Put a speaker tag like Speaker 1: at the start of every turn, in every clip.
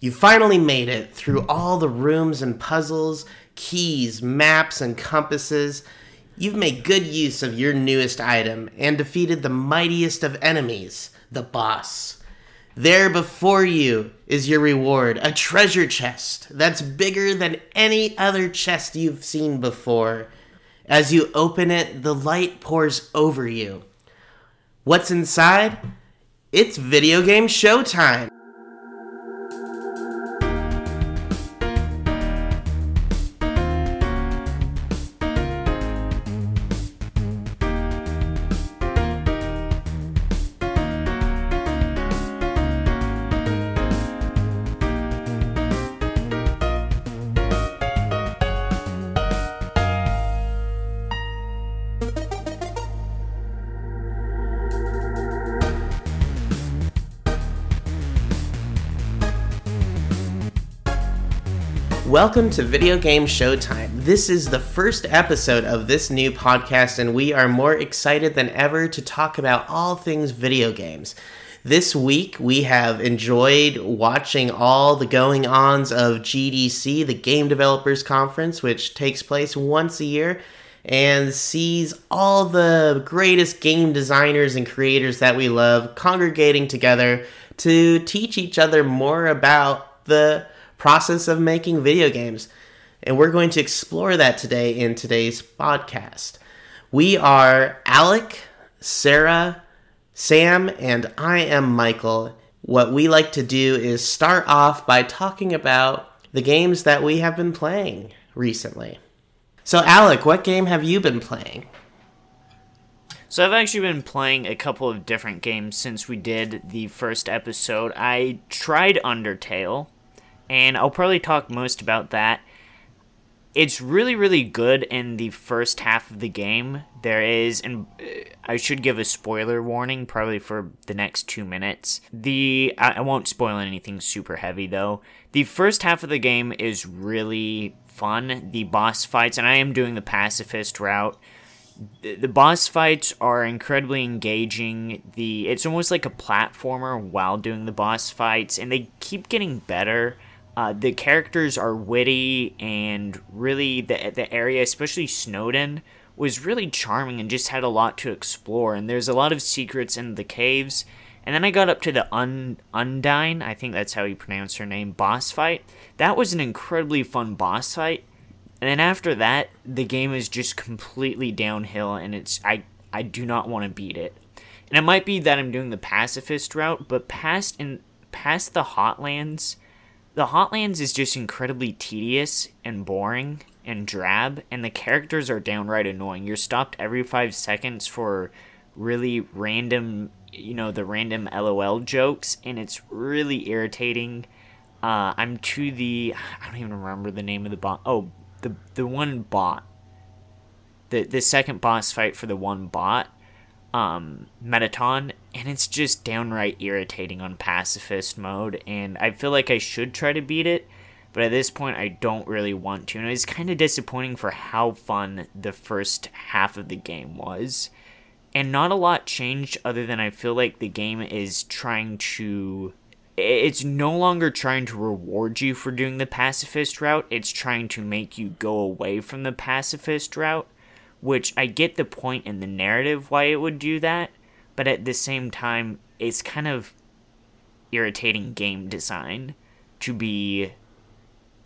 Speaker 1: You finally made it through all the rooms and puzzles, keys, maps, and compasses. You've made good use of your newest item and defeated the mightiest of enemies, the boss. There before you is your reward a treasure chest that's bigger than any other chest you've seen before. As you open it, the light pours over you. What's inside? It's video game showtime! Welcome to Video Game Showtime. This is the first episode of this new podcast, and we are more excited than ever to talk about all things video games. This week, we have enjoyed watching all the going ons of GDC, the Game Developers Conference, which takes place once a year and sees all the greatest game designers and creators that we love congregating together to teach each other more about the process of making video games. And we're going to explore that today in today's podcast. We are Alec, Sarah, Sam, and I am Michael. What we like to do is start off by talking about the games that we have been playing recently. So, Alec, what game have you been playing?
Speaker 2: So I've actually been playing a couple of different games since we did the first episode. I tried Undertale, and I'll probably talk most about that. It's really, really good in the first half of the game. There is, and uh, I should give a spoiler warning probably for the next two minutes. The I won't spoil anything super heavy though. The first half of the game is really fun. The boss fights, and I am doing the pacifist route the boss fights are incredibly engaging. The it's almost like a platformer while doing the boss fights, and they keep getting better. Uh, the characters are witty and really the the area, especially Snowdin, was really charming and just had a lot to explore. And there's a lot of secrets in the caves. And then I got up to the Un- Undyne, I think that's how you pronounce her name, boss fight. That was an incredibly fun boss fight. And then after that, the game is just completely downhill, and it's I I do not want to beat it. And it might be that I'm doing the pacifist route, but past in past the Hotlands, the Hotlands is just incredibly tedious and boring and drab, and the characters are downright annoying. You're stopped every five seconds for really random, you know, the random LOL jokes, and it's really irritating. Uh, I'm to the I don't even remember the name of the bot. Oh, the the one bot. The the second boss fight for the one bot um, Mettaton, and it's just downright irritating on pacifist mode. And I feel like I should try to beat it, but at this point, I don't really want to. And it's kind of disappointing for how fun the first half of the game was. And not a lot changed other than I feel like the game is trying to. It's no longer trying to reward you for doing the pacifist route, it's trying to make you go away from the pacifist route which I get the point in the narrative why it would do that, but at the same time, it's kind of irritating game design to be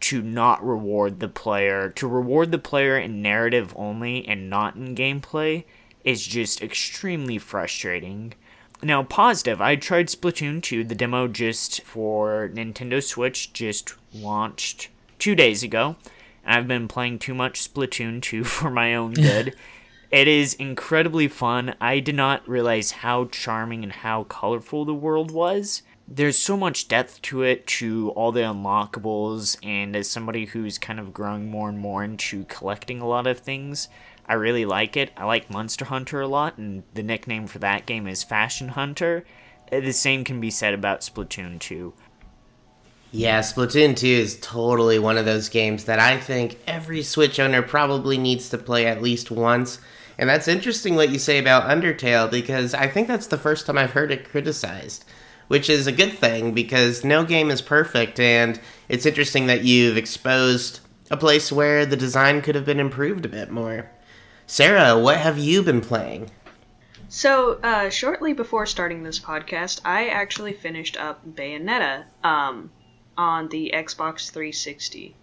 Speaker 2: to not reward the player to reward the player in narrative only and not in gameplay is just extremely frustrating. Now, positive, I tried Splatoon 2. The demo just for Nintendo Switch just launched two days ago I've been playing too much Splatoon 2 for my own good. it is incredibly fun. I did not realize how charming and how colorful the world was. There's so much depth to it, to all the unlockables, and as somebody who's kind of growing more and more into collecting a lot of things, I really like it. I like Monster Hunter a lot, and the nickname for that game is Fashion Hunter. The same can be said about Splatoon 2.
Speaker 1: Yeah, Splatoon 2 is totally one of those games that I think every Switch owner probably needs to play at least once. And that's interesting what you say about Undertale because I think that's the first time I've heard it criticized, which is a good thing because no game is perfect, and it's interesting that you've exposed a place where the design could have been improved a bit more. Sarah, what have you been playing?
Speaker 3: So, uh, shortly before starting this podcast, I actually finished up Bayonetta um, on the Xbox 360.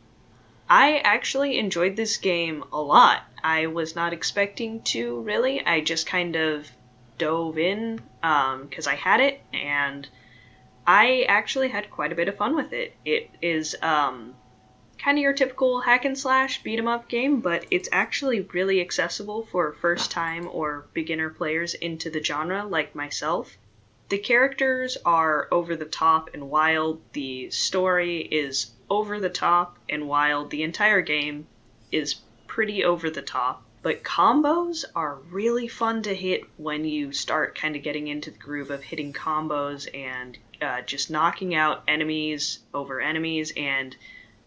Speaker 3: I actually enjoyed this game a lot. I was not expecting to, really. I just kind of dove in because um, I had it, and I actually had quite a bit of fun with it. It is um, kind of your typical hack and slash beat 'em up game, but it's actually really accessible for first time or beginner players into the genre like myself. The characters are over the top and wild, the story is over the top and wild, the entire game is pretty over the top. But combos are really fun to hit when you start kind of getting into the groove of hitting combos and uh, just knocking out enemies over enemies. And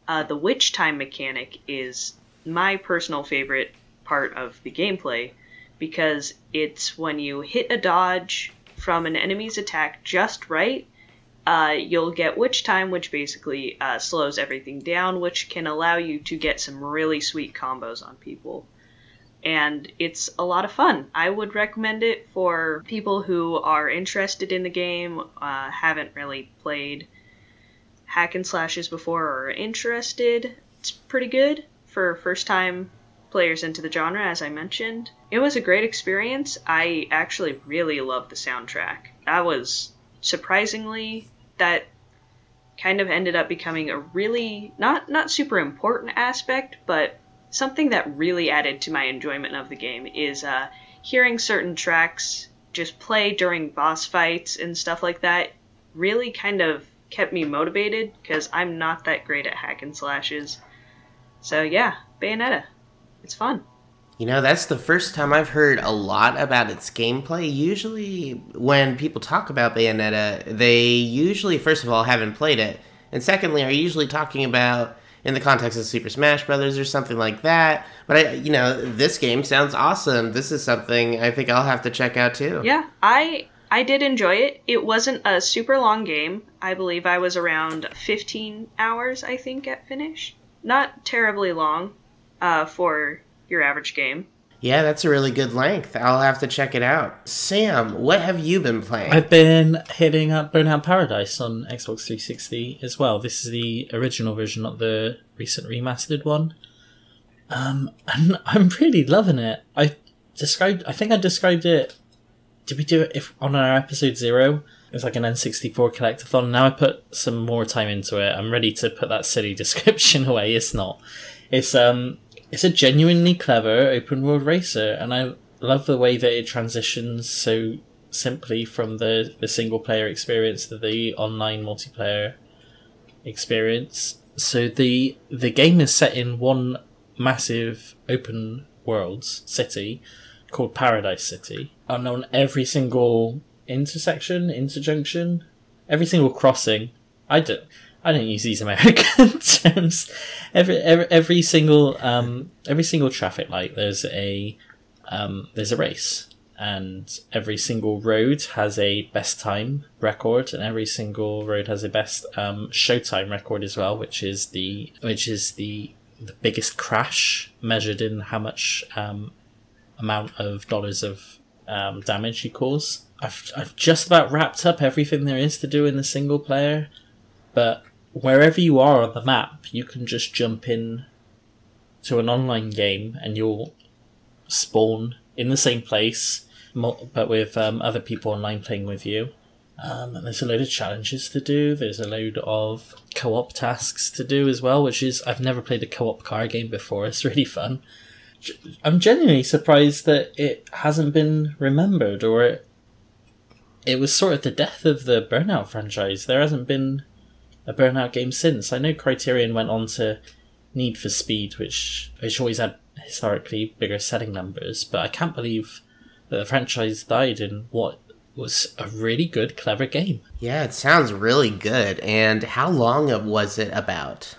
Speaker 3: uh, the witch time mechanic is my personal favorite part of the gameplay because it's when you hit a dodge from an enemy's attack just right, uh, you'll get witch time, which basically uh, slows everything down, which can allow you to get some really sweet combos on people. And it's a lot of fun. I would recommend it for people who are interested in the game, uh, haven't really played hack and slashes before or are interested, it's pretty good for first time players into the genre, as I mentioned. It was a great experience. I actually really loved the soundtrack. That was surprisingly that kind of ended up becoming a really not not super important aspect, but something that really added to my enjoyment of the game is uh, hearing certain tracks just play during boss fights and stuff like that. Really kind of kept me motivated because I'm not that great at hack and slashes. So yeah, Bayonetta. It's fun.
Speaker 1: You know, that's the first time I've heard a lot about its gameplay. Usually, when people talk about Bayonetta, they usually, first of all, haven't played it, and secondly, are usually talking about in the context of Super Smash Brothers or something like that. But I, you know, this game sounds awesome. This is something I think I'll have to check out too.
Speaker 3: Yeah, I I did enjoy it. It wasn't a super long game. I believe I was around 15 hours, I think, at finish. Not terribly long uh, for your average game.
Speaker 1: Yeah, that's a really good length. I'll have to check it out. Sam, what have you been playing?
Speaker 4: I've been hitting up Burnout Paradise on Xbox 360 as well. This is the original version, not the recent remastered one. Um, and I'm really loving it. I described, I think I described it did we do it if on our episode zero? It was like an N64 collectathon. Now I put some more time into it. I'm ready to put that silly description away. It's not. It's um it's a genuinely clever open world racer and I love the way that it transitions so simply from the, the single player experience to the online multiplayer experience. So the the game is set in one massive open world city called Paradise City, and on every single intersection, interjunction, every single crossing, I don't. I don't use these American terms. Every, every every single um every single traffic light there's a um there's a race and every single road has a best time record and every single road has a best um showtime record as well which is the which is the the biggest crash measured in how much um amount of dollars of um, damage you cause. I've, I've just about wrapped up everything there is to do in the single player, but wherever you are on the map, you can just jump in to an online game and you'll spawn in the same place, but with um, other people online playing with you. Um, and there's a load of challenges to do. There's a load of co-op tasks to do as well, which is I've never played a co-op car game before. It's really fun. I'm genuinely surprised that it hasn't been remembered, or it, it was sort of the death of the Burnout franchise. There hasn't been a Burnout game since. I know Criterion went on to Need for Speed, which which always had historically bigger selling numbers, but I can't believe that the franchise died in what was a really good, clever game.
Speaker 1: Yeah, it sounds really good. And how long was it about?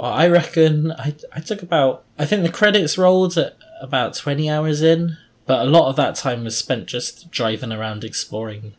Speaker 4: I reckon I, I took about I think the credits rolled at about twenty hours in, but a lot of that time was spent just driving around exploring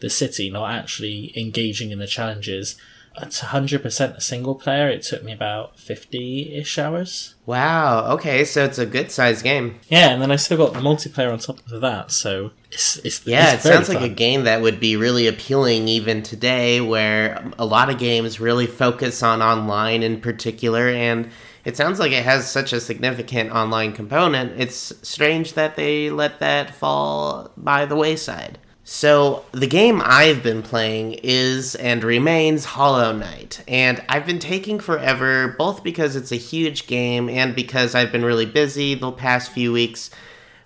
Speaker 4: the city, not actually engaging in the challenges. It's 100% a single player. It took me about 50 ish hours.
Speaker 1: Wow. Okay, so it's a good sized game.
Speaker 4: Yeah, and then I still got the multiplayer on top of that, so it's, it's
Speaker 1: Yeah,
Speaker 4: it's
Speaker 1: it sounds like a game that would be really appealing even today, where a lot of games really focus on online in particular, and it sounds like it has such a significant online component. It's strange that they let that fall by the wayside. So, the game I've been playing is and remains Hollow Knight, and I've been taking forever, both because it's a huge game and because I've been really busy the past few weeks.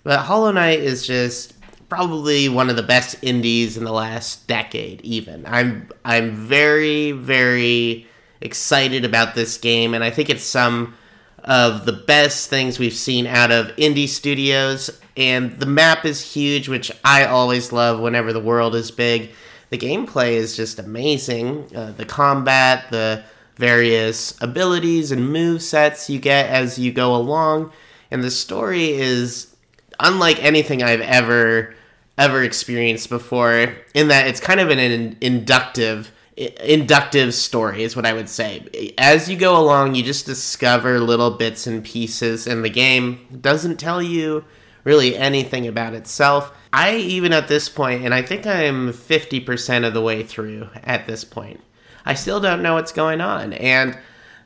Speaker 1: But Hollow Knight is just probably one of the best indies in the last decade even. I'm I'm very very excited about this game and I think it's some of the best things we've seen out of indie studios and the map is huge which I always love whenever the world is big. The gameplay is just amazing. Uh, the combat, the various abilities and move sets you get as you go along and the story is unlike anything I've ever ever experienced before in that it's kind of an in- inductive inductive story is what I would say. As you go along, you just discover little bits and pieces and the game doesn't tell you really anything about itself. I even at this point and I think I'm 50% of the way through at this point. I still don't know what's going on and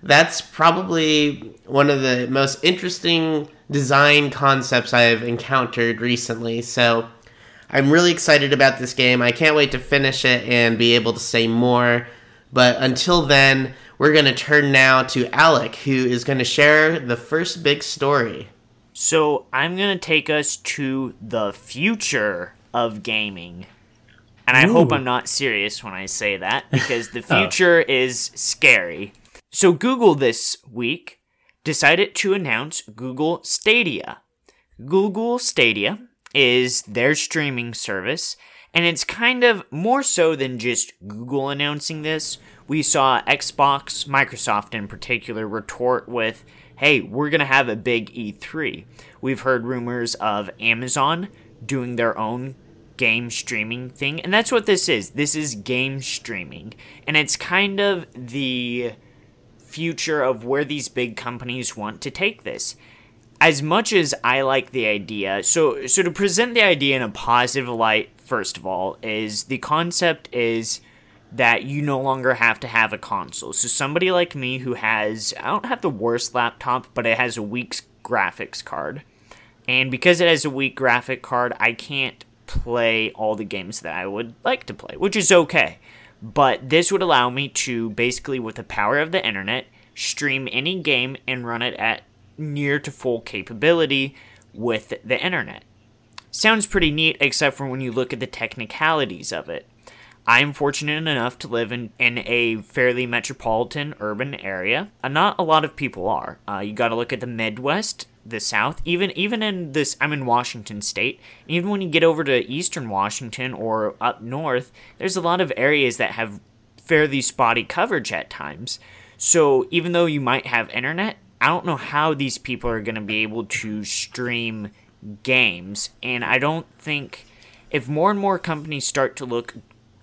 Speaker 1: that's probably one of the most interesting design concepts I've encountered recently. So I'm really excited about this game. I can't wait to finish it and be able to say more. But until then, we're going to turn now to Alec, who is going to share the first big story.
Speaker 2: So I'm gonna take us to the future of gaming. And I hope I'm not serious when I say that because the
Speaker 4: Oh.
Speaker 2: future is scary. So Google this week decided to announce Google Stadia. Google Stadia is their streaming service, and it's kind of more so than just Google announcing this. We saw Xbox, Microsoft in particular, retort with, hey, we're going to have a big E3. We've heard rumors of Amazon doing their own game streaming thing, and that's what this is. This is game streaming, and it's kind of the future of where these big companies want to take this as much as I like the idea, so so to present the idea in a positive light, first of all, is the concept is that you no longer have to have a console. So somebody like me who has I don't have the worst laptop, but it has a weak graphics card. And because it has a weak graphic card, I can't play all the games that I would like to play, which is okay. But this would allow me to basically with the power of the internet stream any game and run it at near to full capability with the internet. Sounds pretty neat, except for when you look at the technicalities of it. I'm fortunate enough to live in, in a fairly metropolitan urban area. Uh, not a lot of people are. Uh, you got to look at the Midwest, the South, even even in this. I'm in Washington State. Even when you get over to Eastern Washington or up north, there's a lot of areas that have fairly spotty coverage at times. So even though you might have internet, I don't know how these people are going to be able to stream games. And I don't think if more and more companies start to look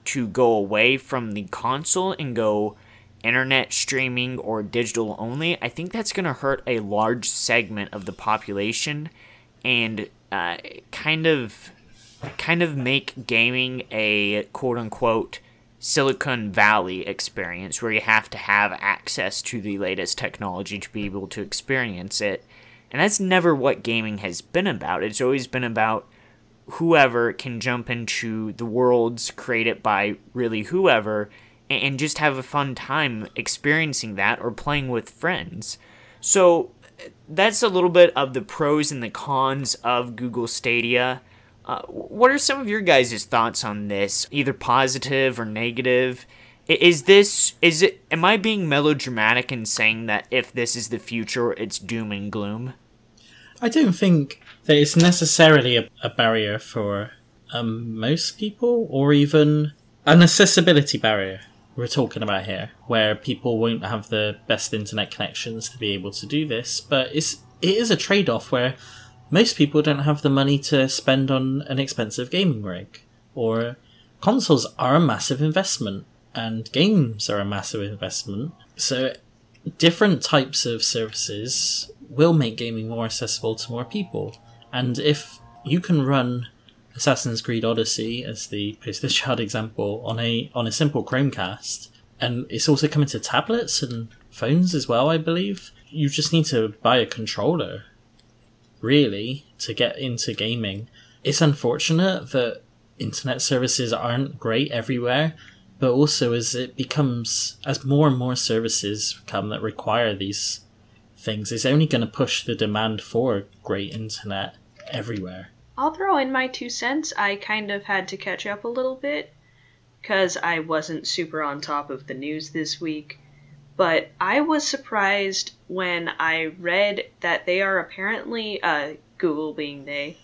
Speaker 2: to go away from the console and go internet streaming or digital only, I think that's going to hurt a large segment of the population and uh, kind of kind of make gaming a quote unquote Silicon Valley experience where you have to have access to the latest technology to be able to experience it. And that's never what gaming has been about. It's always been about whoever can jump into the worlds created by really whoever and, just have a fun time experiencing that or playing with friends. So that's a little bit of the pros and the cons of Google Stadia. Uh, what are some of your guys' thoughts on this, either positive or negative? Is this is it? Am I being melodramatic in saying that if this is the future, it's doom and gloom?
Speaker 4: I don't think that it's necessarily a, a barrier for um, most people, or even an accessibility barrier. We're talking about here, where people won't have the best internet connections to be able to do this. But it's it is a trade off where most people don't have the money to spend on an expensive gaming rig or consoles are a massive investment and games are a massive investment. So different types of services will make gaming more accessible to more people. And if you can run Assassin's Creed Odyssey as the poster child example on a on a simple Chromecast, and it's also coming to tablets and phones as well, I believe. You just need to buy a controller, really, to get into gaming. It's unfortunate that internet services aren't great everywhere, but also as it becomes as more and more services come that require these things, it's only going to push the demand for great internet everywhere.
Speaker 3: I'll throw in my two cents. I kind of had to catch up a little bit because I wasn't super on top of the news this week. But I was surprised when I read that they are apparently, uh, Google being they,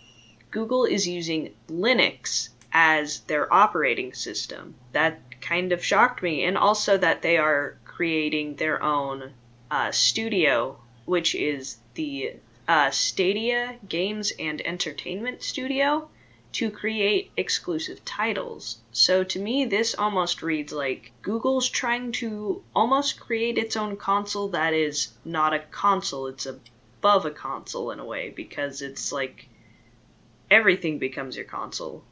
Speaker 3: Google is using Linux as their operating system. That kind of shocked me. And also that they are creating their own uh, studio, which is the uh, Stadia Games and Entertainment Studio, to create exclusive titles. So to me, this almost reads like Google's trying to almost create its own console that is not a console, it's above a console in a way, because it's like everything becomes your console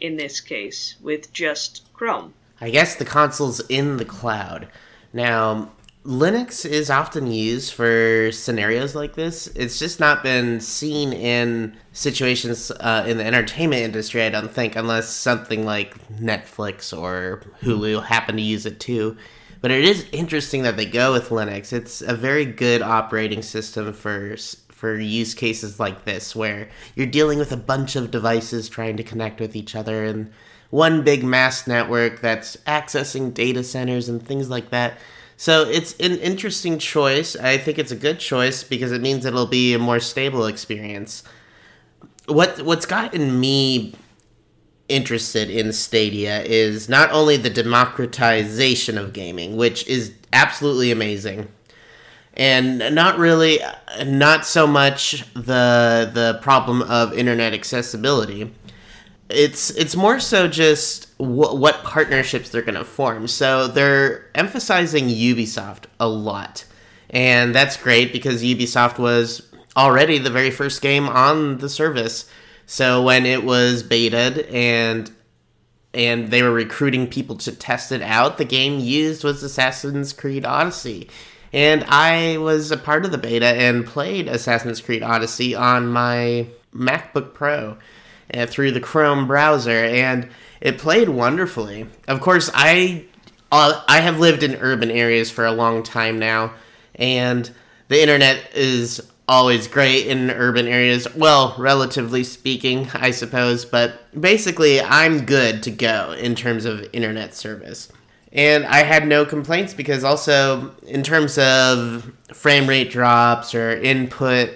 Speaker 3: in this case with just Chrome.
Speaker 1: I guess the console's in the cloud. Now, Linux is often used for scenarios like this. It's just not been seen in situations uh, in the entertainment industry, I don't think, unless something like Netflix or Hulu happen to use it too. But it is interesting that they go with Linux. It's a very good operating system for for use cases like this, where you're dealing with a bunch of devices trying to connect with each other and one big mass network that's accessing data centers and things like that. So it's an interesting choice. I think it's a good choice because it means it'll be a more stable experience. What what's gotten me interested in Stadia is not only the democratization of gaming, which is absolutely amazing, and not really not so much the the problem of internet accessibility it's it's more so just wh- what partnerships they're going to form. So they're emphasizing ubisoft a lot. And that's great because ubisoft was already the very first game on the service. So when it was betaed and and they were recruiting people to test it out the game used was assassin's creed odyssey. And I was a part of the beta and played Assassin's Creed Odyssey on my MacBook Pro uh, through the Chrome browser, and it played wonderfully. Of course, I uh, I have lived in urban areas for a long time now, and the internet is always great in urban areas. Well, relatively speaking, I suppose, but basically, I'm good to go in terms of internet service and I had no complaints because also in terms of frame rate drops or input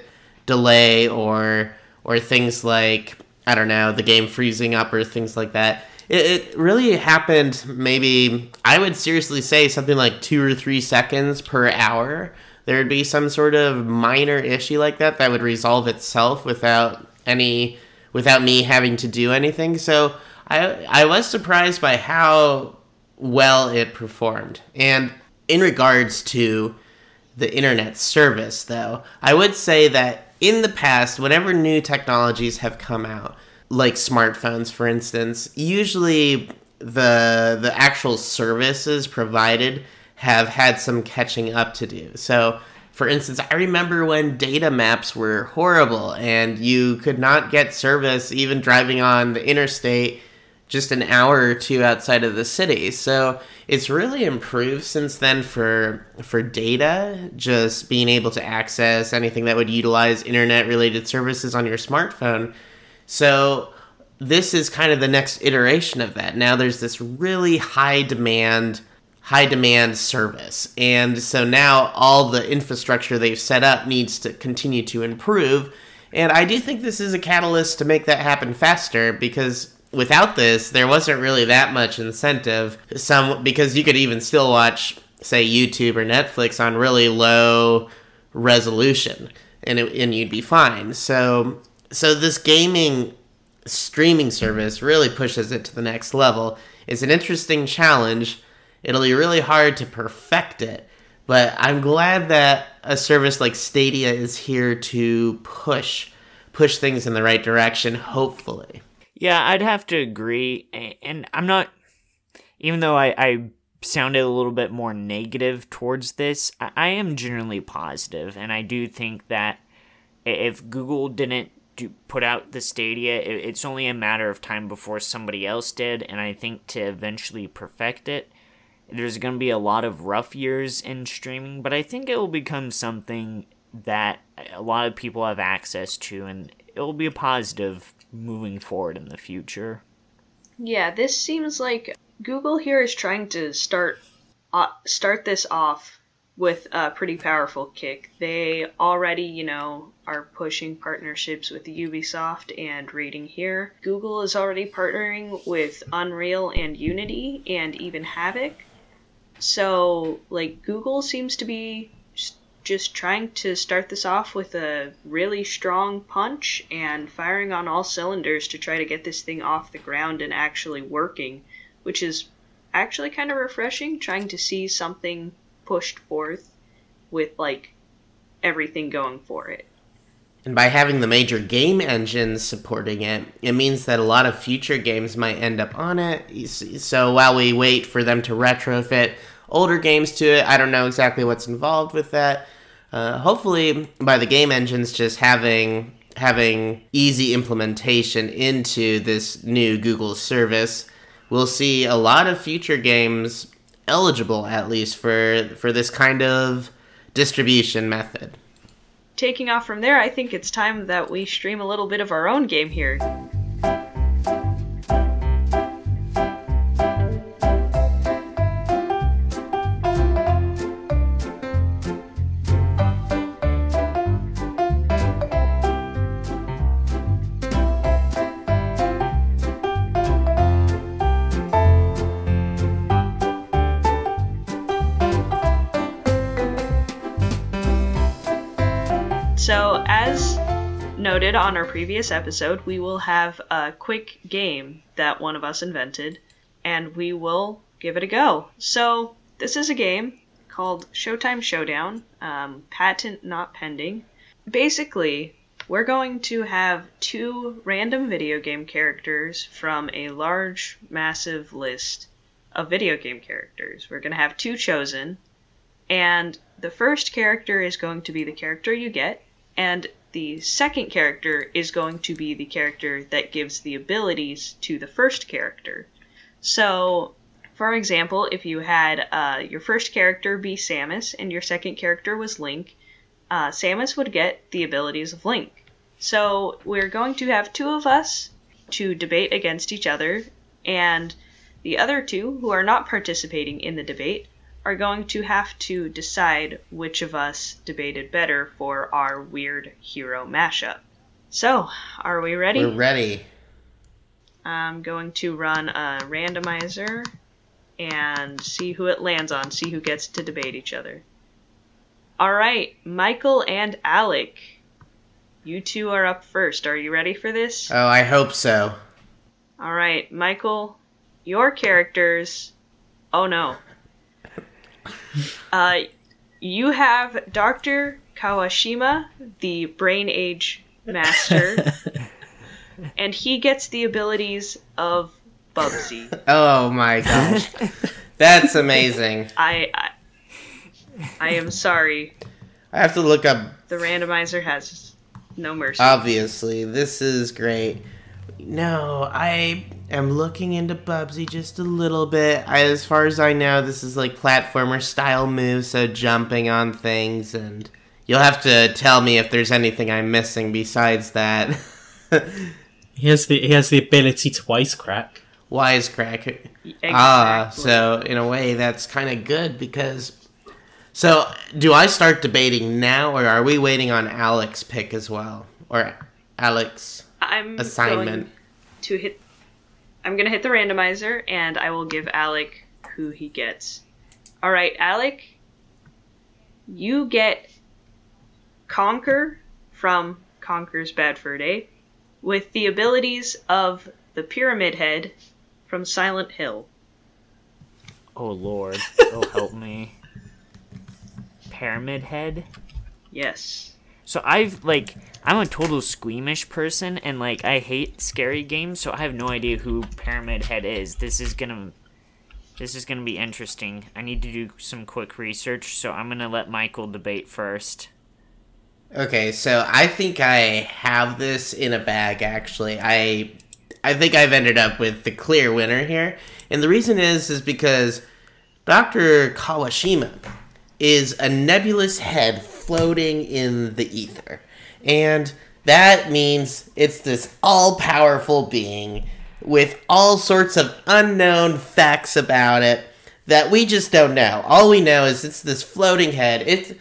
Speaker 1: delay or or things like I don't know the game freezing up or things like that. It, it really happened maybe I would seriously say something like two or three seconds per hour. There would be some sort of minor issue like that that would resolve itself without any without me having to do anything. So I I was surprised by how well it performed. And in regards to the internet service, though, I would say that in the past, whenever new technologies have come out, like smartphones, for instance, usually the the actual services provided have had some catching up to do. So, for instance, I remember when data maps were horrible and you could not get service even driving on the interstate just an hour or two outside of the city. So it's really improved since then for for data, just being able to access anything that would utilize internet related services on your smartphone. So this is kind of the next iteration of that. Now there's this really high demand high demand service. And so now all the infrastructure they've set up needs to continue to improve. And I do think this is a catalyst to make that happen faster because without this, there wasn't really that much incentive. Some because you could even still watch, say, YouTube or Netflix on really low resolution, and it, and you'd be fine. So so this gaming streaming service really pushes it to the next level. It's an interesting challenge. It'll be really hard to perfect it, but I'm glad that a service like Stadia is here to push push things in the right direction, hopefully.
Speaker 2: Yeah, I'd have to agree. And I'm not, even though I, I sounded a little bit more negative towards this, I, I am generally positive, and I do think that if Google didn't do, put out the Stadia, it, it's only a matter of time before somebody else did, and I think to eventually perfect it, there's going to be a lot of rough years in streaming, but I think it will become something that a lot of people have access to, and it will be a positive moving forward in the future.
Speaker 3: Yeah, this seems like Google here is trying to start uh, start this off with a pretty powerful kick. They already, you know, are pushing partnerships with Ubisoft and Rating here. Google is already partnering with Unreal and Unity and even Havok. So, like, Google seems to be just trying to start this off with a really strong punch and firing on all cylinders to try to get this thing off the ground and actually working, which is actually kind of refreshing trying to see something pushed forth with like everything going for it.
Speaker 1: And by having the major game engines supporting it, it means that a lot of future games might end up on it. So while we wait for them to retrofit older games to it, I don't know exactly what's involved with that. Uh, hopefully, by the game engines just having having easy implementation into this new Google service, we'll see a lot of future games eligible at least for for this kind of distribution method.
Speaker 3: Taking off from there, I think it's time that we stream a little bit of our own game here. Our previous episode, we will have a quick game that one of us invented, and we will give it a go. So, this is a game called Showtime Showdown, um, patent not pending. Basically, we're going to have two random video game characters from a large, massive list of video game characters. We're going to have two chosen, and the first character is going to be the character you get, and the second character is going to be the character that gives the abilities to the first character. So, for example, if you had uh, your first character be Samus and your second character was Link, uh, Samus would get the abilities of Link. So, we're going to have two of us to debate against each other, and the other two, who are not participating in the debate, are going to have to decide which of us debated better for our weird hero mashup. So, are we ready?
Speaker 1: We're ready.
Speaker 3: I'm going to run a randomizer and see who it lands on, see who gets to debate each other. All right, Michael and Alec, you two are up first. Are you ready for this?
Speaker 1: Oh, I hope so.
Speaker 3: All right, Michael, your characters. Oh no. Uh, you have Dr. Kawashima, the Brain Age Master, and he gets the abilities of Bubsy.
Speaker 1: Oh my gosh. That's amazing.
Speaker 3: I, I I am sorry.
Speaker 1: I have to look up.
Speaker 3: The randomizer has no mercy.
Speaker 1: Obviously, this is great. No, I am looking into Bubsy just a little bit. I, as far as I know, this is like platformer style moves, so jumping on things, and you'll have to tell me if there's anything I'm missing besides that.
Speaker 4: he has the he has the ability to wisecrack.
Speaker 1: Wisecrack.
Speaker 3: Exactly.
Speaker 1: Ah, so in a way that's kind of good because. So, do I start debating now, or are we waiting on Alex pick as well, or Alex
Speaker 3: I'm
Speaker 1: assignment?
Speaker 3: going to hit I'm gonna hit the randomizer and I will give Alec who he gets. Alright, Alec, you get Conker from Conker's Bad Fur Day. with the abilities of the Pyramid Head from Silent Hill.
Speaker 2: Oh lord. Oh help me. Pyramid Head?
Speaker 3: Yes.
Speaker 2: So I've like I'm a total squeamish person and like I hate scary games, so I have no idea who Pyramid Head is. This is gonna this is gonna be interesting. I need to do some quick research, so I'm gonna let Michael debate first.
Speaker 1: Okay, so I think I have this in a bag actually. I I think I've ended up with the clear winner here. And the reason is is because Dr. Kawashima is a nebulous head floating in the ether. And that means it's this all-powerful being with all sorts of unknown facts about it that we just don't know. All we know is it's this floating head. It's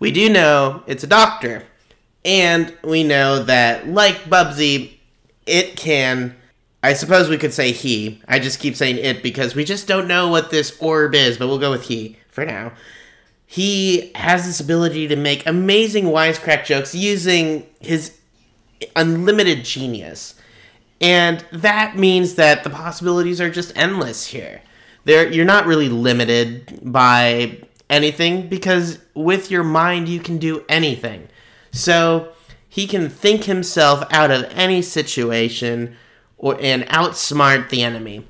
Speaker 1: we do know it's a doctor. And we know that like Bubsy, it can I suppose we could say he. I just keep saying it because we just don't know what this orb is, but we'll go with he for now. He has this ability to make amazing wisecrack jokes using his unlimited genius. And that means that the possibilities are just endless here. There you're not really limited by anything because with your mind you can do anything. So he can think himself out of any situation or and outsmart the enemy,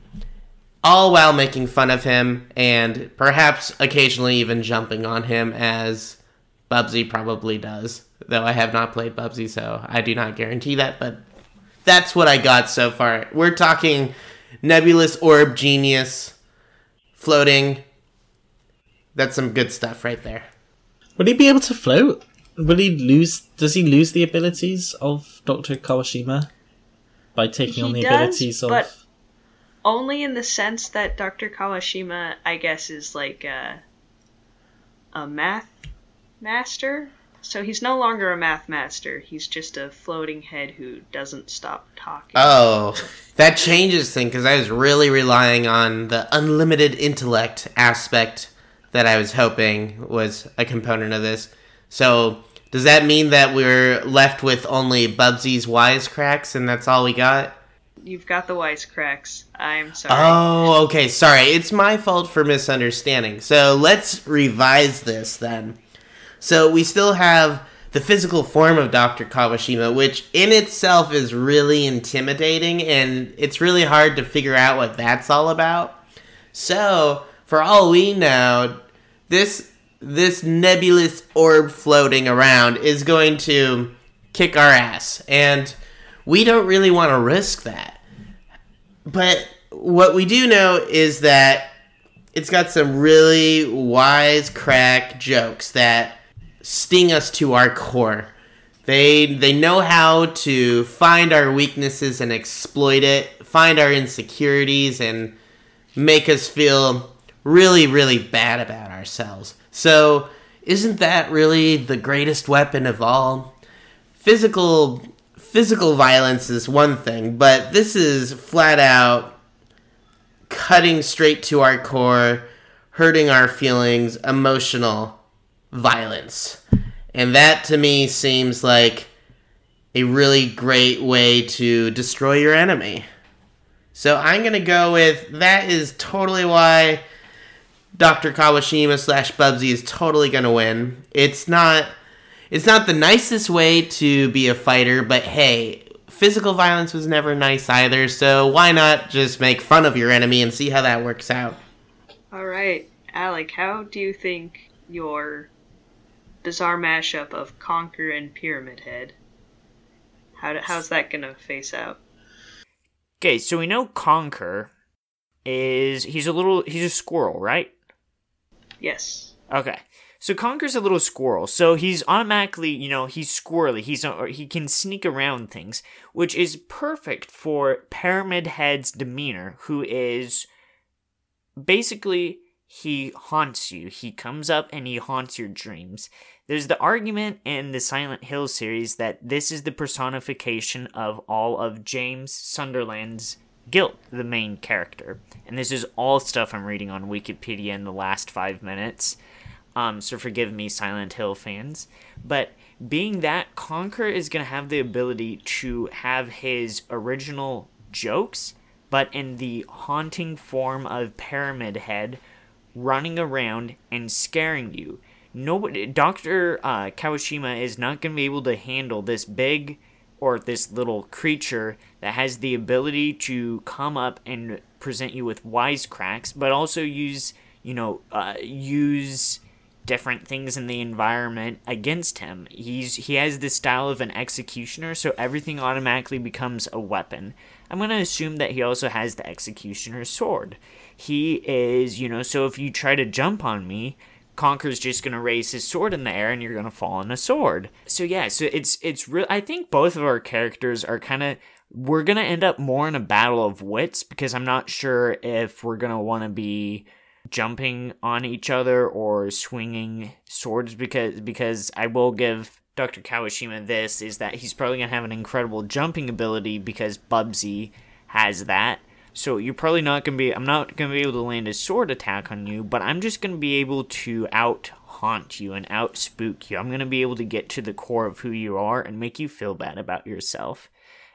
Speaker 1: all while making fun of him and perhaps occasionally even jumping on him as Bubsy probably does. Though I have not played Bubsy, so I do not guarantee that, but that's what I got so far. We're talking nebulous orb genius floating. That's some good stuff right there.
Speaker 4: Would he be able to float? Will he lose? Does he lose the abilities of Doctor Kawashima by taking
Speaker 3: He
Speaker 4: on the
Speaker 3: does,
Speaker 4: abilities of?
Speaker 3: Only in the sense that Dr. Kawashima, I guess, is like a, a math master. So he's no longer a math master. He's just a floating head who doesn't stop talking.
Speaker 1: Oh, that changes things because I was really relying on the unlimited intellect aspect that I was hoping was a component of this. So, does that mean that we're left with only Bubsy's wisecracks and that's all we got?
Speaker 3: You've got the wisecracks. I'm sorry.
Speaker 1: Oh, okay. Sorry. It's my fault for misunderstanding. So, let's revise this then. So, we still have the physical form of Dr. Kawashima, which in itself is really intimidating and it's really hard to figure out what that's all about. So, for all we know, this this nebulous orb floating around is going to kick our ass and we don't really want to risk that. But what we do know is that it's got some really wise crack jokes that sting us to our core. They they know how to find our weaknesses and exploit it, find our insecurities and make us feel really really bad about ourselves. So, isn't that really the greatest weapon of all? Physical physical violence is one thing, but this is flat out cutting straight to our core, hurting our feelings, emotional violence. And that to me seems like a really great way to destroy your enemy. So I'm gonna go with that is totally why Dr. Kawashima slash Bubsy is totally gonna win. It's not it's not the nicest way to be a fighter, but hey, physical violence was never nice either, so why not just make fun of your enemy and see how that works out?
Speaker 3: All right, Alec, how do you think your bizarre mashup of Conker and Pyramid Head? How do, how's that gonna face out?
Speaker 2: Okay, so we know Conker is he's a little he's a squirrel, right?
Speaker 3: Yes.
Speaker 2: Okay. So Conker's a little squirrel, so he's automatically, you know, he's squirrely. He's he can sneak around things, which is perfect for Pyramid Head's demeanor, who is basically he haunts you. He comes up and he haunts your dreams. There's the argument in the Silent Hill series that this is the personification of all of James Sunderland's guilt, the main character. And this is all stuff I'm reading on Wikipedia in the last five minutes. Um, so forgive me, Silent Hill fans. But being that Conker is going to have the ability to have his original jokes, but in the haunting form of Pyramid Head running around and scaring you. Nobody, Dr. Uh, Kawashima is not going to be able to handle this big or this little creature that has the ability to come up and present you with wisecracks, but also use, you know, uh, use different things in the environment against him. He's he has the style of an executioner, so everything automatically becomes a weapon. I'm going to assume that he also has the executioner's sword. He is, you know, so if you try to jump on me, Conker's just gonna raise his sword in the air and you're gonna fall on a sword. So yeah, so it's it's real. I think both of our characters are kind of we're gonna end up more in a battle of wits because I'm not sure if we're gonna want to be jumping on each other or swinging swords because because I will give Dr. Kawashima this is that he's probably gonna have an incredible jumping ability because Bubsy has that. So you're probably not gonna be. I'm not gonna be able to land a sword attack on you, but I'm just gonna be able to out haunt you and out spook you. I'm gonna be able to get to the core of who you are and make you feel bad about yourself.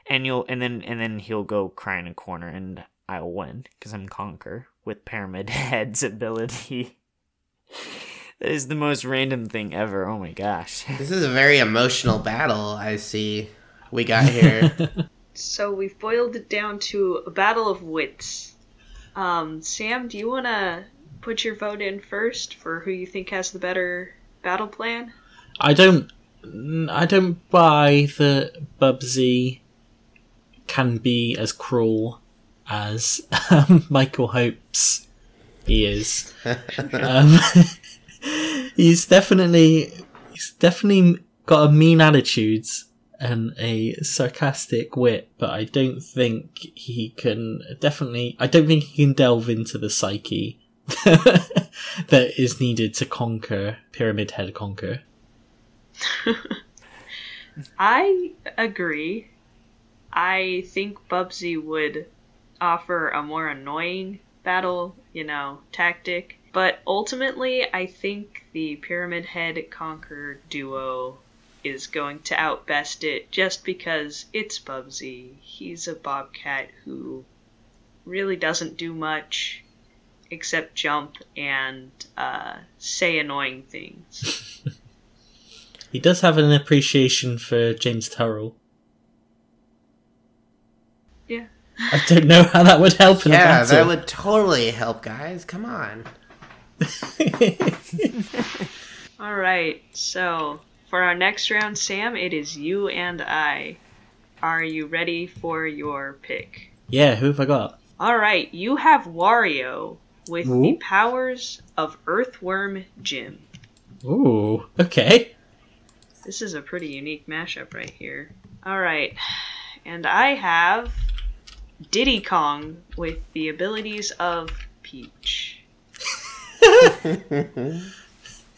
Speaker 2: And you'll and then and then he'll go cry in a corner and I'll win because I'm Conker with Pyramid Head's ability. that is the most random thing ever. Oh my gosh.
Speaker 1: This is a very emotional battle. I see we got here.
Speaker 3: So we've boiled it down to a battle of wits. Um, Sam, do you want to put your vote in first for who you think has the better battle plan?
Speaker 4: I don't. I don't buy that Bubsy can be as cruel as um, Michael hopes he is. um, he's definitely he's definitely got a mean attitude and a sarcastic wit, but I don't think he can definitely I don't think he can delve into the psyche that is needed to conquer Pyramid Head Conker.
Speaker 3: I agree. I think Bubsy would offer a more annoying battle, you know, tactic. But ultimately, I think the Pyramid Head Conker duo is going to outbest it just because it's Bubsy. He's a bobcat who really doesn't do much except jump and uh, say annoying things.
Speaker 4: He does have an appreciation for James Turrell.
Speaker 3: yeah.
Speaker 4: I don't know how that would help in
Speaker 1: yeah,
Speaker 4: battle.
Speaker 1: that would totally help, guys. Come on.
Speaker 3: All right. So for our next round, Sam, it is you and I. Are you ready for your pick?
Speaker 4: yeah, who have I got?
Speaker 3: All right. You have Wario with the powers of Earthworm Jim.
Speaker 4: Ooh, okay.
Speaker 3: This is a pretty unique mashup right here. All right. And I have Diddy Kong with the abilities of Peach.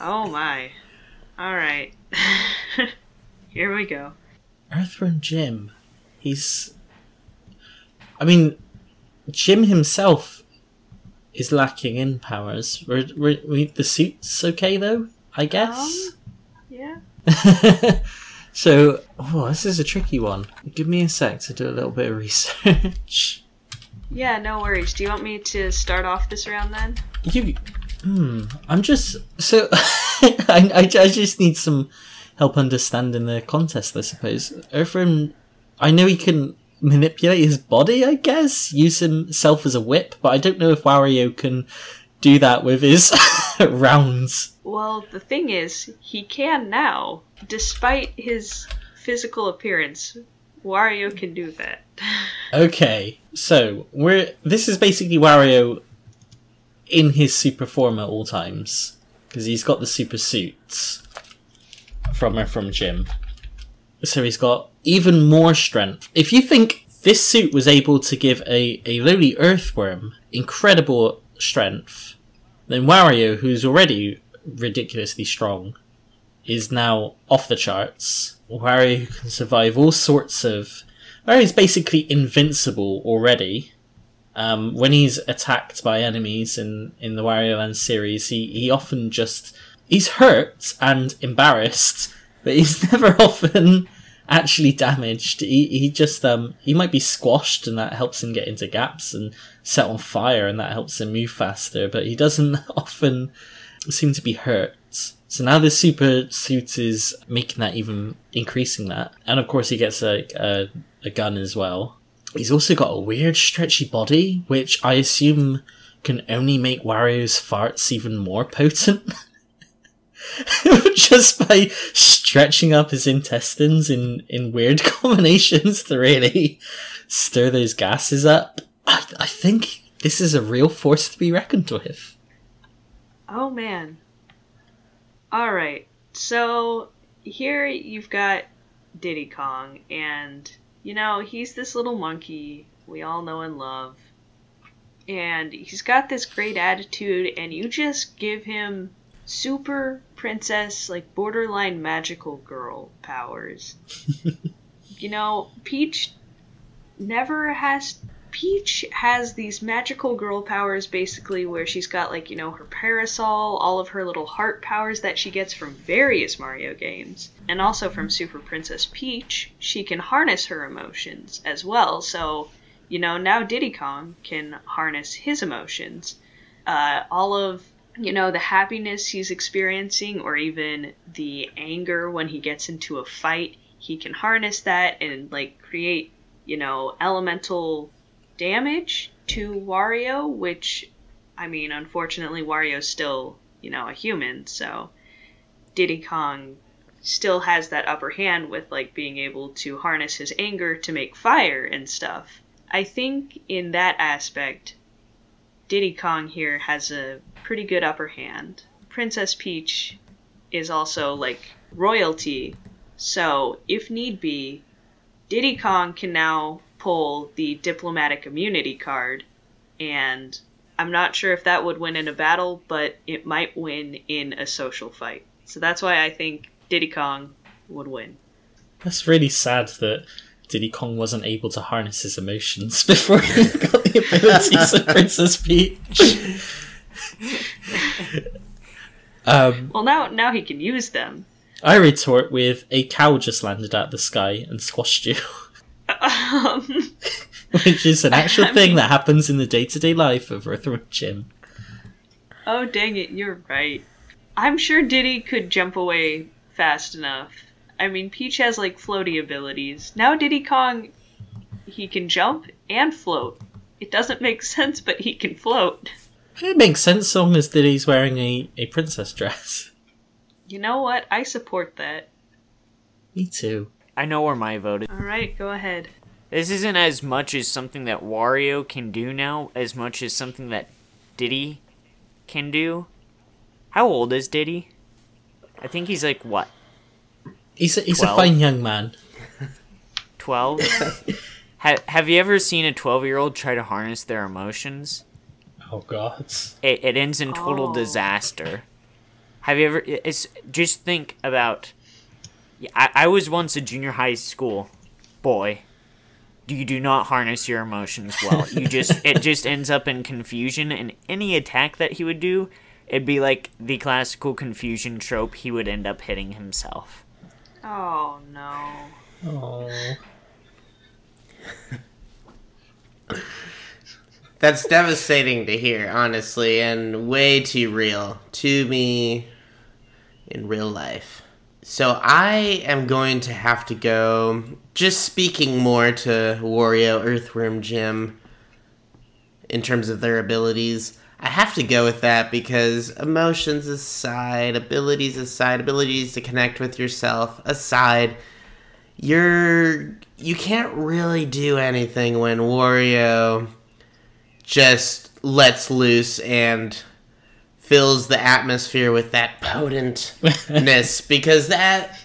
Speaker 3: oh my. All right. Here we go.
Speaker 4: Earthworm Jim. He's. I mean, Jim himself is lacking in powers. Were, were, were the suit's okay though? I guess.
Speaker 3: Um, yeah.
Speaker 4: so, oh, this is a tricky one. Give me a sec to do a little bit of research.
Speaker 3: Yeah, no worries. Do you want me to start off this round then?
Speaker 4: You, hmm. I'm just so. I, I, I just need some help understanding the contest. I suppose. Earthworm, I know he can manipulate his body. I guess use himself as a whip, but I don't know if Wario can do that with his rounds.
Speaker 3: Well, the thing is, he can now. Despite his physical appearance, Wario can do that.
Speaker 4: Okay, so we're this is basically Wario in his super form at all times because he's got the super suits from from Jim. So he's got even more strength. If you think this suit was able to give a, a lowly earthworm incredible strength, then Wario, who's already ridiculously strong, is now off the charts. Wario can survive all sorts of. Wario's basically invincible already. Um, when he's attacked by enemies in, in the Wario Land series, he, he often just he's hurt and embarrassed, but he's never often actually damaged. He he just um he might be squashed and that helps him get into gaps and set on fire and that helps him move faster, but he doesn't often seem to be hurt. So now the super suit is making that even increasing that, and of course he gets a a, a gun as well. He's also got a weird stretchy body, which I assume can only make Wario's farts even more potent. Just by stretching up his intestines in, in weird combinations to really stir those gases up. I, I think this is a real force to be reckoned with.
Speaker 3: Oh man. Alright, so here you've got Diddy Kong, and you know, he's this little monkey we all know and love. And he's got this great attitude, and you just give him super princess, like borderline magical girl powers. you know, Peach never has. Peach has these magical girl powers basically where she's got, like, you know, her parasol, all of her little heart powers that she gets from various Mario games, and also from Super Princess Peach. She can harness her emotions as well, so, you know, now Diddy Kong can harness his emotions. Uh, all of you know, the happiness he's experiencing or even the anger when he gets into a fight, he can harness that and like create, you know, elemental damage to Wario, which I mean, unfortunately Wario's still, you know, a human, so Diddy Kong still has that upper hand with like being able to harness his anger to make fire and stuff. I think in that aspect Diddy Kong here has a pretty good upper hand. Princess Peach is also like royalty, so if need be, Diddy Kong can now pull the diplomatic immunity card, and I'm not sure if that would win in a battle, but it might win in a social fight. So that's why I think Diddy Kong would win.
Speaker 4: That's really sad that Diddy Kong wasn't able to harness his emotions before he got the abilities of Princess Peach. um,
Speaker 3: Well, now now he can use them.
Speaker 4: I retort with a cow just landed out the sky and squashed you,
Speaker 3: Um,
Speaker 4: which is an actual
Speaker 3: I
Speaker 4: thing
Speaker 3: mean-
Speaker 4: that happens in the day to day life of Earthworm Jim.
Speaker 3: oh dang it, you're right. I'm sure Diddy could jump away fast enough. I mean, Peach has like floaty abilities. Now Diddy Kong, he can jump and float. It doesn't make sense, but he can float.
Speaker 4: It makes sense so long as Diddy's wearing a, a princess dress.
Speaker 3: You know what? I support that.
Speaker 4: Me too.
Speaker 2: I know where my vote is.
Speaker 3: All right, go ahead.
Speaker 2: This isn't as much as something that Wario can do now, as much as something that Diddy can do. How old is Diddy? I think he's like what,
Speaker 4: He's a, he's a fine young man.
Speaker 2: twelve? ha- have you ever seen a twelve-year-old try to harness their emotions?
Speaker 4: Oh god.
Speaker 2: It, it ends in total
Speaker 3: Oh.
Speaker 2: disaster. Have you ever? It's just think about. I, I was once a junior high school boy. Do You do not harness your emotions well. You just it just ends up in confusion, and any attack that he would do, it'd be like the classical confusion trope. He would end up hitting himself.
Speaker 3: Oh no.
Speaker 4: Oh.
Speaker 1: That's devastating to hear, honestly, and way too real to me in real life. So I am going to have to go, just speaking more to Wario, Earthworm Jim, in terms of their abilities. I have to go with that because emotions aside, abilities aside, abilities to connect with yourself aside, you're you can't really do anything when Wario just lets loose and fills the atmosphere with that potentness because that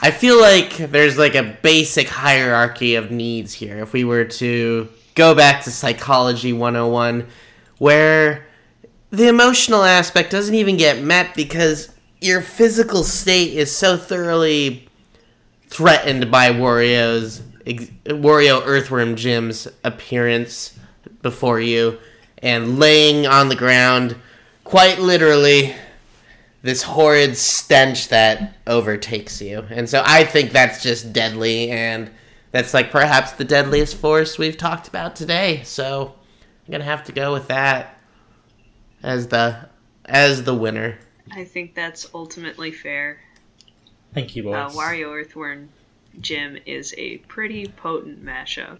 Speaker 1: I feel like there's like a basic hierarchy of needs here. If we were to go back to psychology 101 where the emotional aspect doesn't even get met because your physical state is so thoroughly threatened by Wario's Wario Earthworm Jim's appearance before you and laying on the ground, quite literally, this horrid stench that overtakes you. And so I think that's just deadly and that's like perhaps the deadliest force we've talked about today. So I'm going to have to go with that as the as the winner.
Speaker 3: I think that's ultimately fair.
Speaker 4: Thank you,
Speaker 3: Uh. Wario Earthworm Jim is a pretty potent mashup.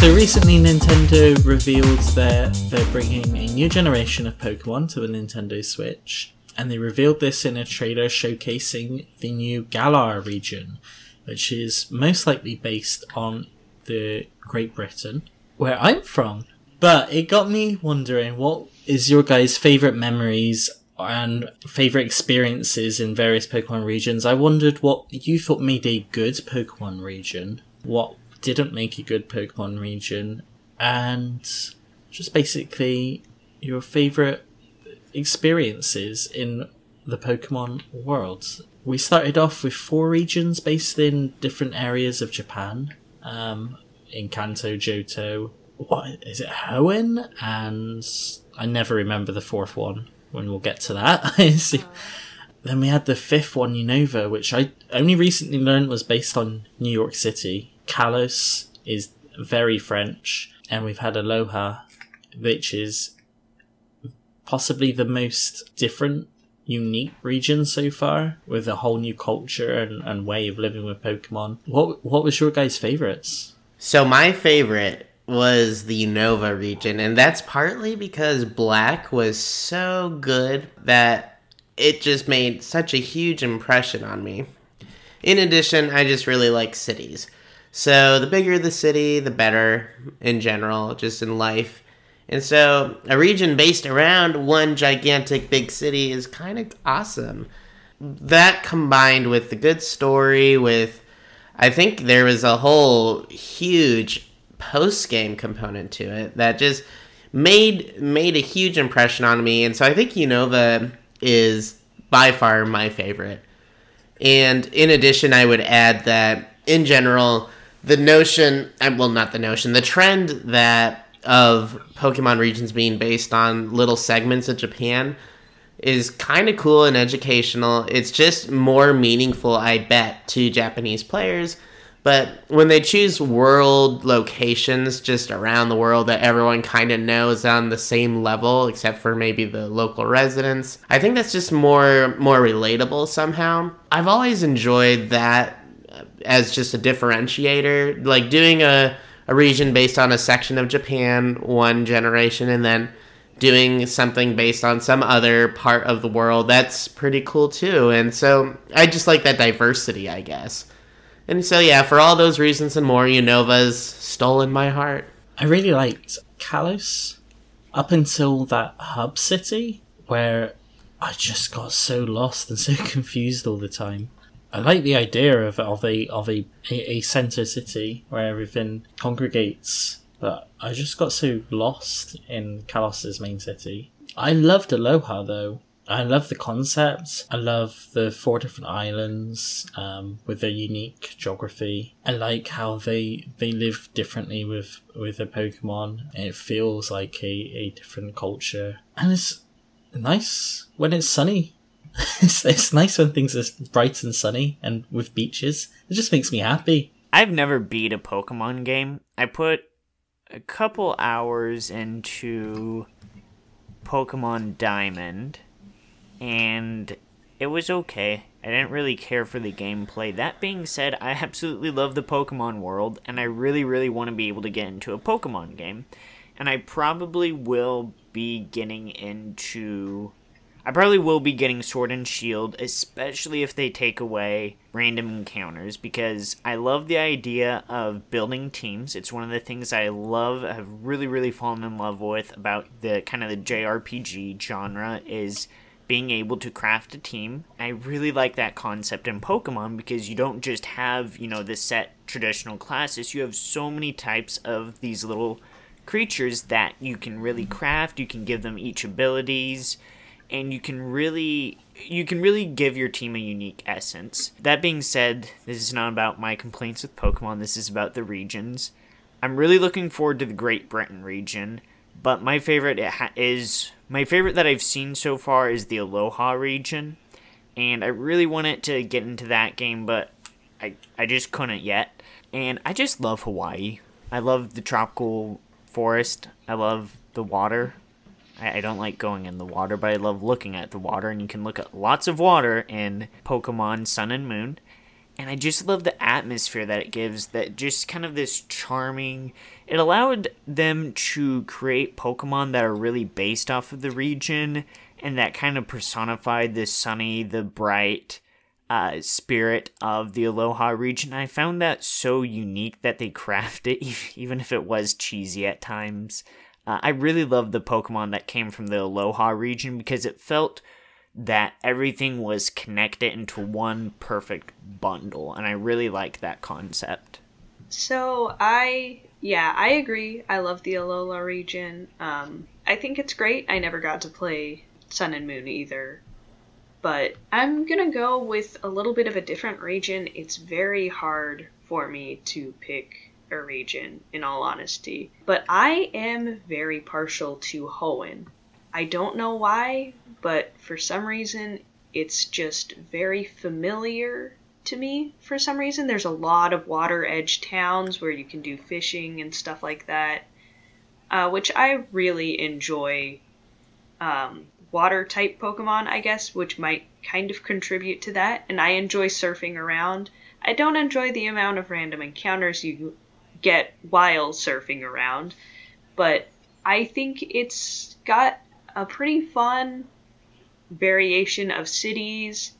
Speaker 4: So recently, Nintendo revealed that they're bringing a new generation of Pokemon to the Nintendo Switch, and they revealed this in a trailer showcasing the new Galar region, which is most likely based on the Great Britain, where I'm from. But it got me wondering, what is your guys' favorite memories and favorite experiences in various Pokemon regions? I wondered what you thought made a good Pokemon region, what didn't make a good Pokemon region, and just basically your favorite experiences in the Pokemon world. We started off with four regions based in different areas of Japan. Um, in Kanto, Johto, what is it, Hoenn? And I never remember the fourth one. When we'll get to that. Then we had the fifth one, Unova, which I only recently learned was based on New York City. Kalos is very French, and we've had Alola, which is possibly the most different, unique region so far, with a whole new culture and, and way of living with Pokemon. What what was your guys' favorites?
Speaker 1: So my favorite was the Unova region, and that's partly because Black was so good that it just made such a huge impression on me. In addition, I just really like cities. So the bigger the city, the better in general, just in life. And so a region based around one gigantic big city is kind of awesome. That combined with the good story, with I think there was a whole huge post game component to it that just made made a huge impression on me. And so I think Unova is by far my favorite. And in addition, I would add that in general, the notion, well, not the notion, the trend that of Pokemon regions being based on little segments of Japan is kind of cool and educational. It's just more meaningful, I bet, to Japanese players. But when they choose world locations just around the world that everyone kind of knows on the same level, except for maybe the local residents, I think that's just more more relatable somehow. I've always enjoyed that as just a differentiator, like doing a a region based on a section of Japan one generation and then doing something based on some other part of the world. That's pretty cool too. And so I just like that diversity, I guess. And so, yeah, for all those reasons and more, Unova's stolen my heart.
Speaker 4: I really liked Kalos up until that hub city where I just got so lost and so confused all the time. I like the idea of, of a of a, a, center city where everything congregates, but I just got so lost in Kalos's main city. I loved Alola though. I love the concept. I love the four different islands um, with their unique geography. I like how they they live differently with with their Pokemon. It feels like a, a different culture, and it's nice when it's sunny. it's, it's nice when things are bright and sunny and with beaches. It just makes me happy.
Speaker 2: I've never beat a Pokemon game. I put a couple hours into Pokemon Diamond, and it was okay. I didn't really care for the gameplay. That being said, I absolutely love the Pokemon world, and I really, really want to be able to get into a Pokemon game. And I probably will be getting into. I probably will be getting Sword and Shield, especially if they take away random encounters, because I love the idea of building teams. It's one of the things I love, have really, really fallen in love with about the kind of the JRPG genre is being able to craft a team. I really like that concept in Pokemon because you don't just have, you know, the set traditional classes. You have so many types of these little creatures that you can really craft. You can give them each abilities and you can really you can really give your team a unique essence. That being said, this is not about my complaints with Pokemon. This is about the regions. I'm really looking forward to the Great Britain region, but my favorite is my favorite that I've seen so far is the Alola region, and I really wanted to get into that game, but I I just couldn't yet. And I just love Hawaii. I love the tropical forest. I love the water. I, don't like going in the water, but I love looking at the water, and you can look at lots of water in Pokemon Sun and Moon. And I just love the atmosphere that it gives, that just kind of this charming. It allowed them to create Pokemon that are really based off of the region and that kind of personified the sunny, the bright, uh, spirit of the Alola region. I found that so unique that they crafted it, even if it was cheesy at times. Uh, I really loved the Pokemon that came from the Alola region because it felt that everything was connected into one perfect bundle, and I really liked that concept.
Speaker 3: So I, yeah, I agree. I love the Alola region. Um, I think it's great. I never got to play Sun and Moon either. But I'm gonna go with a little bit of a different region. It's very hard for me to pick a region, in all honesty. But I am very partial to Hoenn. I don't know why, but for some reason, it's just very familiar to me for some reason. There's a lot of water edge towns where you can do fishing and stuff like that, uh, which I really enjoy. Um, water type Pokemon, I guess, which might kind of contribute to that. And I enjoy surfing around. I don't enjoy the amount of random encounters you get while surfing around. But I think it's got a pretty fun variation of cities.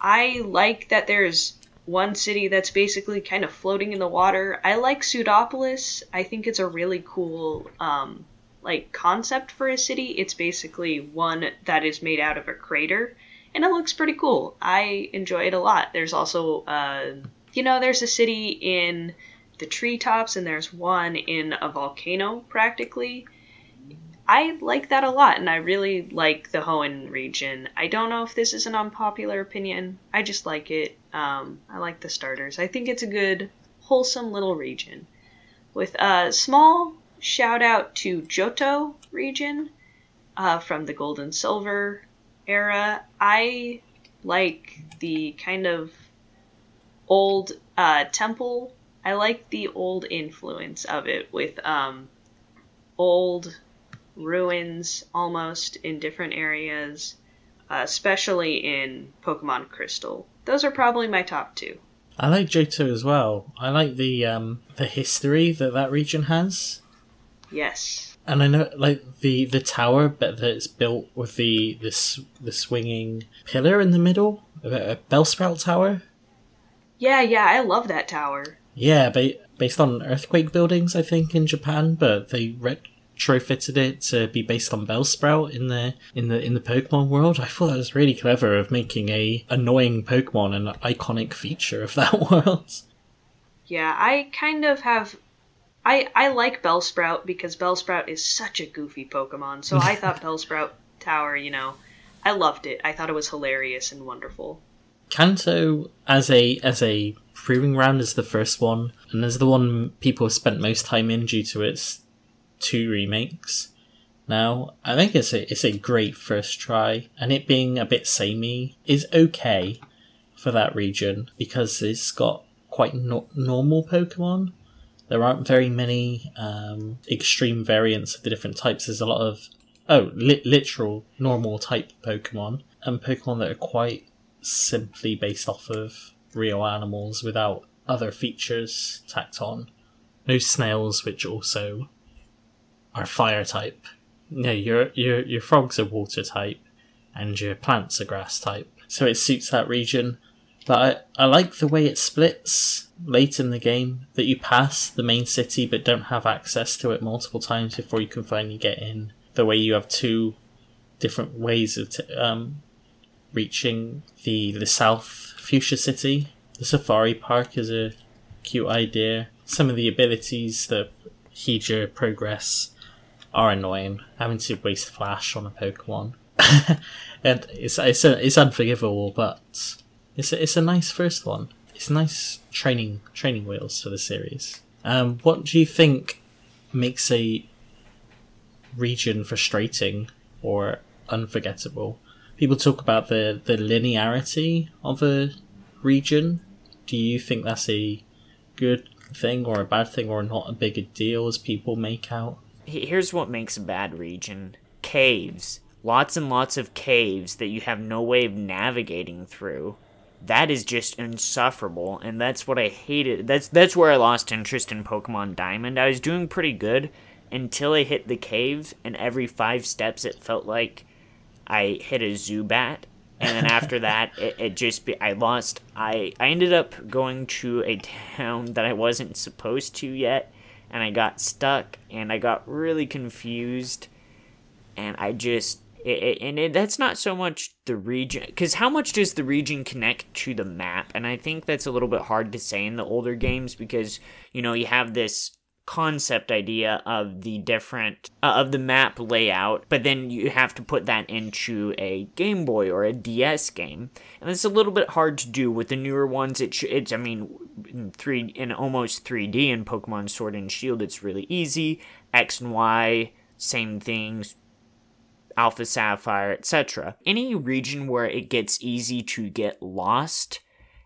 Speaker 3: I like that there's one city that's basically kind of floating in the water. I like Sootopolis. I think it's a really cool um, like concept for a city. It's basically one that is made out of a crater, and it looks pretty cool. I enjoy it a lot. There's also, uh, you know, there's a city in the treetops, and there's one in a volcano practically. I like that a lot, and I really like the Hoenn region. I don't know if this is an unpopular opinion. I just like it. Um, I like the starters. I think it's a good, wholesome little region. With a small shout out to Johto region uh, from the Gold and Silver era. I like the kind of old uh, temple I like the old influence of it with um, old ruins almost in different areas, uh, especially in Pokemon Crystal. Those are probably my top two.
Speaker 4: I like Johto as well. I like the um, the history that that region has.
Speaker 3: Yes.
Speaker 4: And I know, like the the tower, but that it's built with the this the swinging pillar in the middle, a Bellsprout Tower.
Speaker 3: Yeah, yeah, I love that tower.
Speaker 4: Yeah, ba- based on earthquake buildings, I think in Japan, but they retrofitted it to be based on Bellsprout in the in the in the Pokemon world. I thought that was really clever of making a annoying Pokemon an iconic feature of that world.
Speaker 3: Yeah, I kind of have. I I like Bellsprout because Bellsprout is such a goofy Pokemon. So I thought Bellsprout Tower, you know, I loved it. I thought it was hilarious and wonderful.
Speaker 4: Kanto as a as a proving ground is the first one, and as the one people have spent most time in due to its two remakes. Now, I think it's a it's a great first try, and it being a bit samey is okay for that region because it's got quite no- normal Pokemon. There aren't very many um, extreme variants of the different types. There's a lot of oh, li- literal normal type Pokemon and Pokemon that are quite simply based off of real animals without other features tacked on. No snails, which also are fire type. No, your your your frogs are water type, and your plants are grass type. So it suits that region. But I, I like the way it splits late in the game that you pass the main city but don't have access to it multiple times before you can finally get in. The way you have two different ways of t- um, reaching the the South Fuchsia City. The safari park is a cute idea. Some of the abilities that heed progress are annoying. Having to waste flash on a Pokemon, and it's it's a, it's unforgivable, but it's a, it's a nice first one. It's nice training training wheels for the series. Um, what do you think makes a region frustrating or unforgettable? People talk about the the linearity of a region. Do you think that's a good thing or a bad thing or not a big a deal as people make out?
Speaker 2: Here's what makes a bad region caves. Lots and lots of caves that you have no way of navigating through. That is just insufferable, and that's what I hated. That's that's where I lost interest in Pokemon Diamond. I was doing pretty good until I hit the cave, and every five steps it felt like I hit a Zubat, and then after that it, it just be, i lost i i ended up going to a town that i wasn't supposed to yet and i got stuck and i got really confused and i just it, it, and it, that's not so much the region because how much does the region connect to the map? And i think that's a little bit hard to say in the older games because you know you have this concept idea of the different uh, of the map layout but then you have to put that into a game boy or a ds game. And it's a little bit hard to do with the newer ones. It sh- it's i mean in 3 in almost 3d in pokemon sword and shield it's really easy. X and y same things. Alpha sapphire etc any region where it gets easy to get lost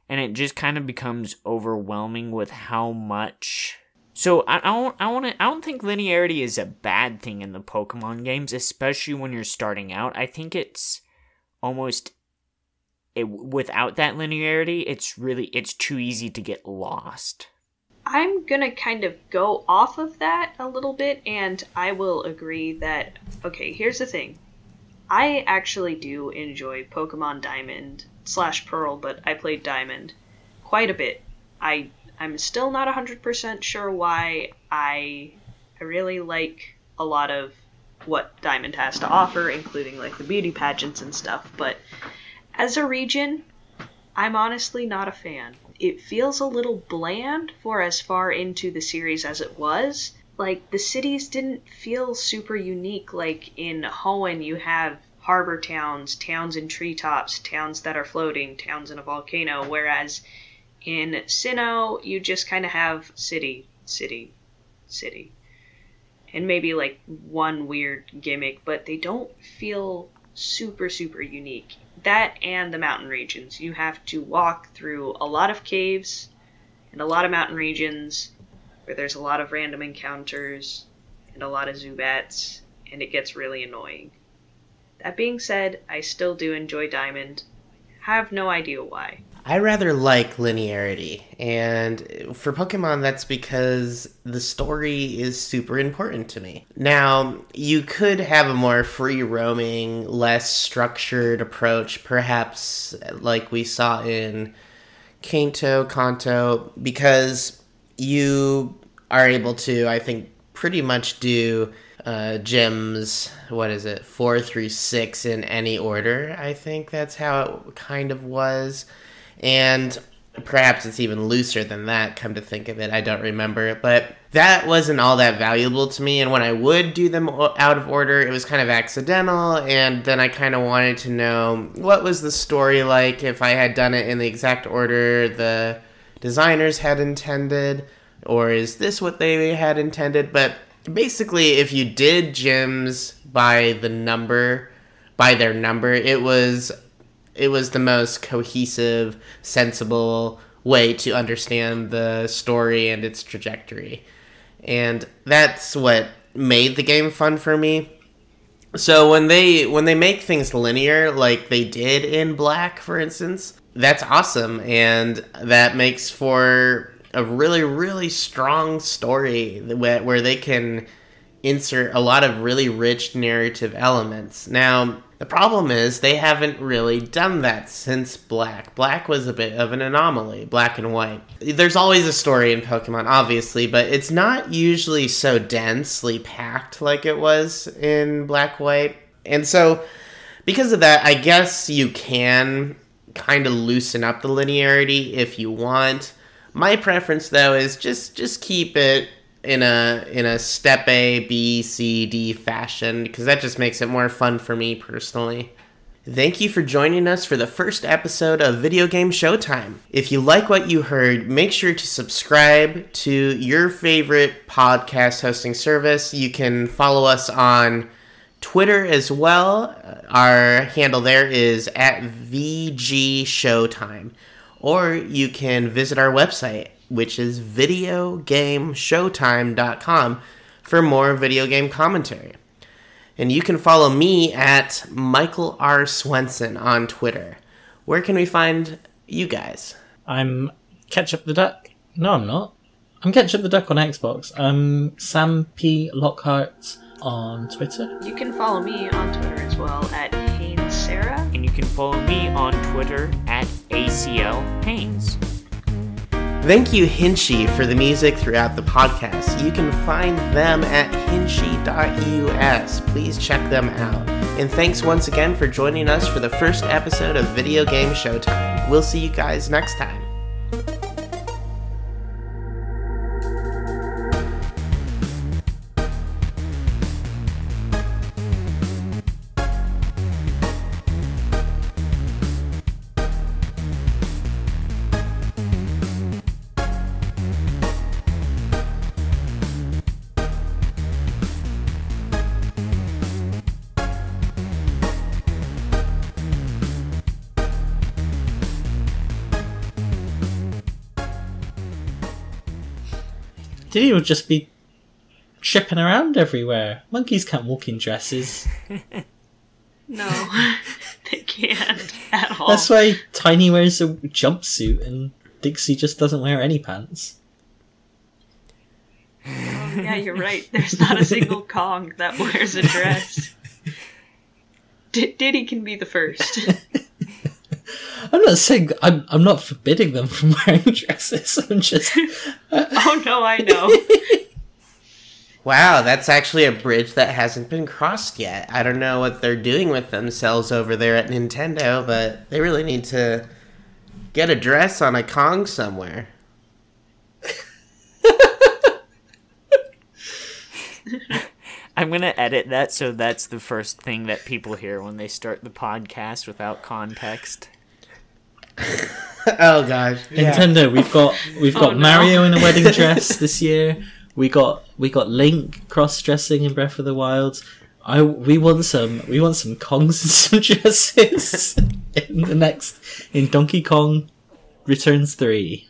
Speaker 2: and it just kind of becomes overwhelming with how much so I, I don't I want to I don't think linearity is a bad thing in the Pokemon games, especially when you're starting out. I think it's almost it, without that linearity, it's really it's too easy to get lost.
Speaker 3: I'm gonna kind of go off of that a little bit, and I will agree that okay. Here's the thing, I actually do enjoy Pokemon Diamond slash Pearl, but I played Diamond quite a bit. I I'm still not 100% sure why I I really like a lot of what Diamond has to offer, including like the beauty pageants and stuff, but as a region, I'm honestly not a fan. It feels a little bland for as far into the series as it was. Like the cities didn't feel super unique like in Hoenn you have harbor towns, towns in treetops, towns that are floating, towns in a volcano, whereas in Sinnoh, you just kind of have city, city, city. And maybe like one weird gimmick, but they don't feel super, super unique. That and the mountain regions. You have to walk through a lot of caves and a lot of mountain regions where there's a lot of random encounters and a lot of Zubats, and it gets really annoying. That being said, I still do enjoy Diamond. Have no idea why.
Speaker 1: I rather like linearity, and for Pokemon, that's because the story is super important to me. Now, you could have a more free roaming, less structured approach, perhaps like we saw in Kanto, Kanto, because you are able to, I think, pretty much do uh, gyms, what is it, four through six in any order. I think that's how it kind of was and perhaps it's even looser than that come to think of it i don't remember. But that wasn't all that valuable to me. And when i would do them out of order it was kind of accidental. And then i kind of wanted to know what was the story like if i had done it in the exact order the designers had intended or is this what they had intended? But basically if you did gyms by the number by their number it was it was the most cohesive, sensible way to understand the story and its trajectory. And that's what made the game fun for me. So when they when they make things linear like they did in Black for instance, that's awesome and that makes for a really really strong story where they can insert a lot of really rich narrative elements. Now, the problem is they haven't really done that since Black. Black was a bit of an anomaly, black and white. There's always a story in Pokemon, obviously, but it's not usually so densely packed like it was in Black White. And so because of that, I guess you can kind of loosen up the linearity if you want. My preference though is just just keep it in a in a step A, B, C, D fashion because that just makes it more fun for me personally. Thank you for joining us for the first episode of Video Game Showtime. If you like what you heard, make sure to subscribe to your favorite podcast hosting service. You can follow us on Twitter as well. Our handle there is at VG Showtime. Or you can visit our website, which is videogameshowtime.com for more video game commentary. And you can follow me at Michael R. Swenson on Twitter. Where can we find you guys?
Speaker 4: I'm Ketchup the Duck. No, I'm not. I'm Ketchup the Duck on Xbox. I'm Sam P. Lockhart on Twitter.
Speaker 3: You can follow me on Twitter as well at Haynes Sarah.
Speaker 2: And you can follow me on Twitter at ACL Haynes.
Speaker 1: Thank you, Hinchy, for the music throughout the podcast. You can find them at hinchy.us. Please check them out. And thanks once again for joining us for the first episode of Video Game Showtime. We'll see you guys next time.
Speaker 4: Diddy would just be tripping around everywhere. Monkeys can't walk in dresses.
Speaker 3: No, they can't at all.
Speaker 4: That's why Tiny wears a jumpsuit and Dixie just doesn't wear any pants.
Speaker 3: Oh, yeah, you're right. There's not a single Kong that wears a dress. D- Diddy can be the first.
Speaker 4: I'm not saying I'm I'm not forbidding them from wearing dresses. I'm just
Speaker 3: oh no, I know.
Speaker 1: Wow, that's actually a bridge that hasn't been crossed yet. I don't know what they're doing with themselves over there at Nintendo, but they really need to get a dress on a Kong somewhere.
Speaker 2: I'm gonna edit that so that's the first thing that people hear when they start the podcast without context.
Speaker 1: oh gosh. Yeah.
Speaker 4: Nintendo. We've got we've oh, got
Speaker 3: Oh, no.
Speaker 4: Mario in a wedding dress this year. We got we got Link cross dressing in Breath of the Wild. I we want some we want some Kongs and some dresses in the next in Donkey Kong Returns three.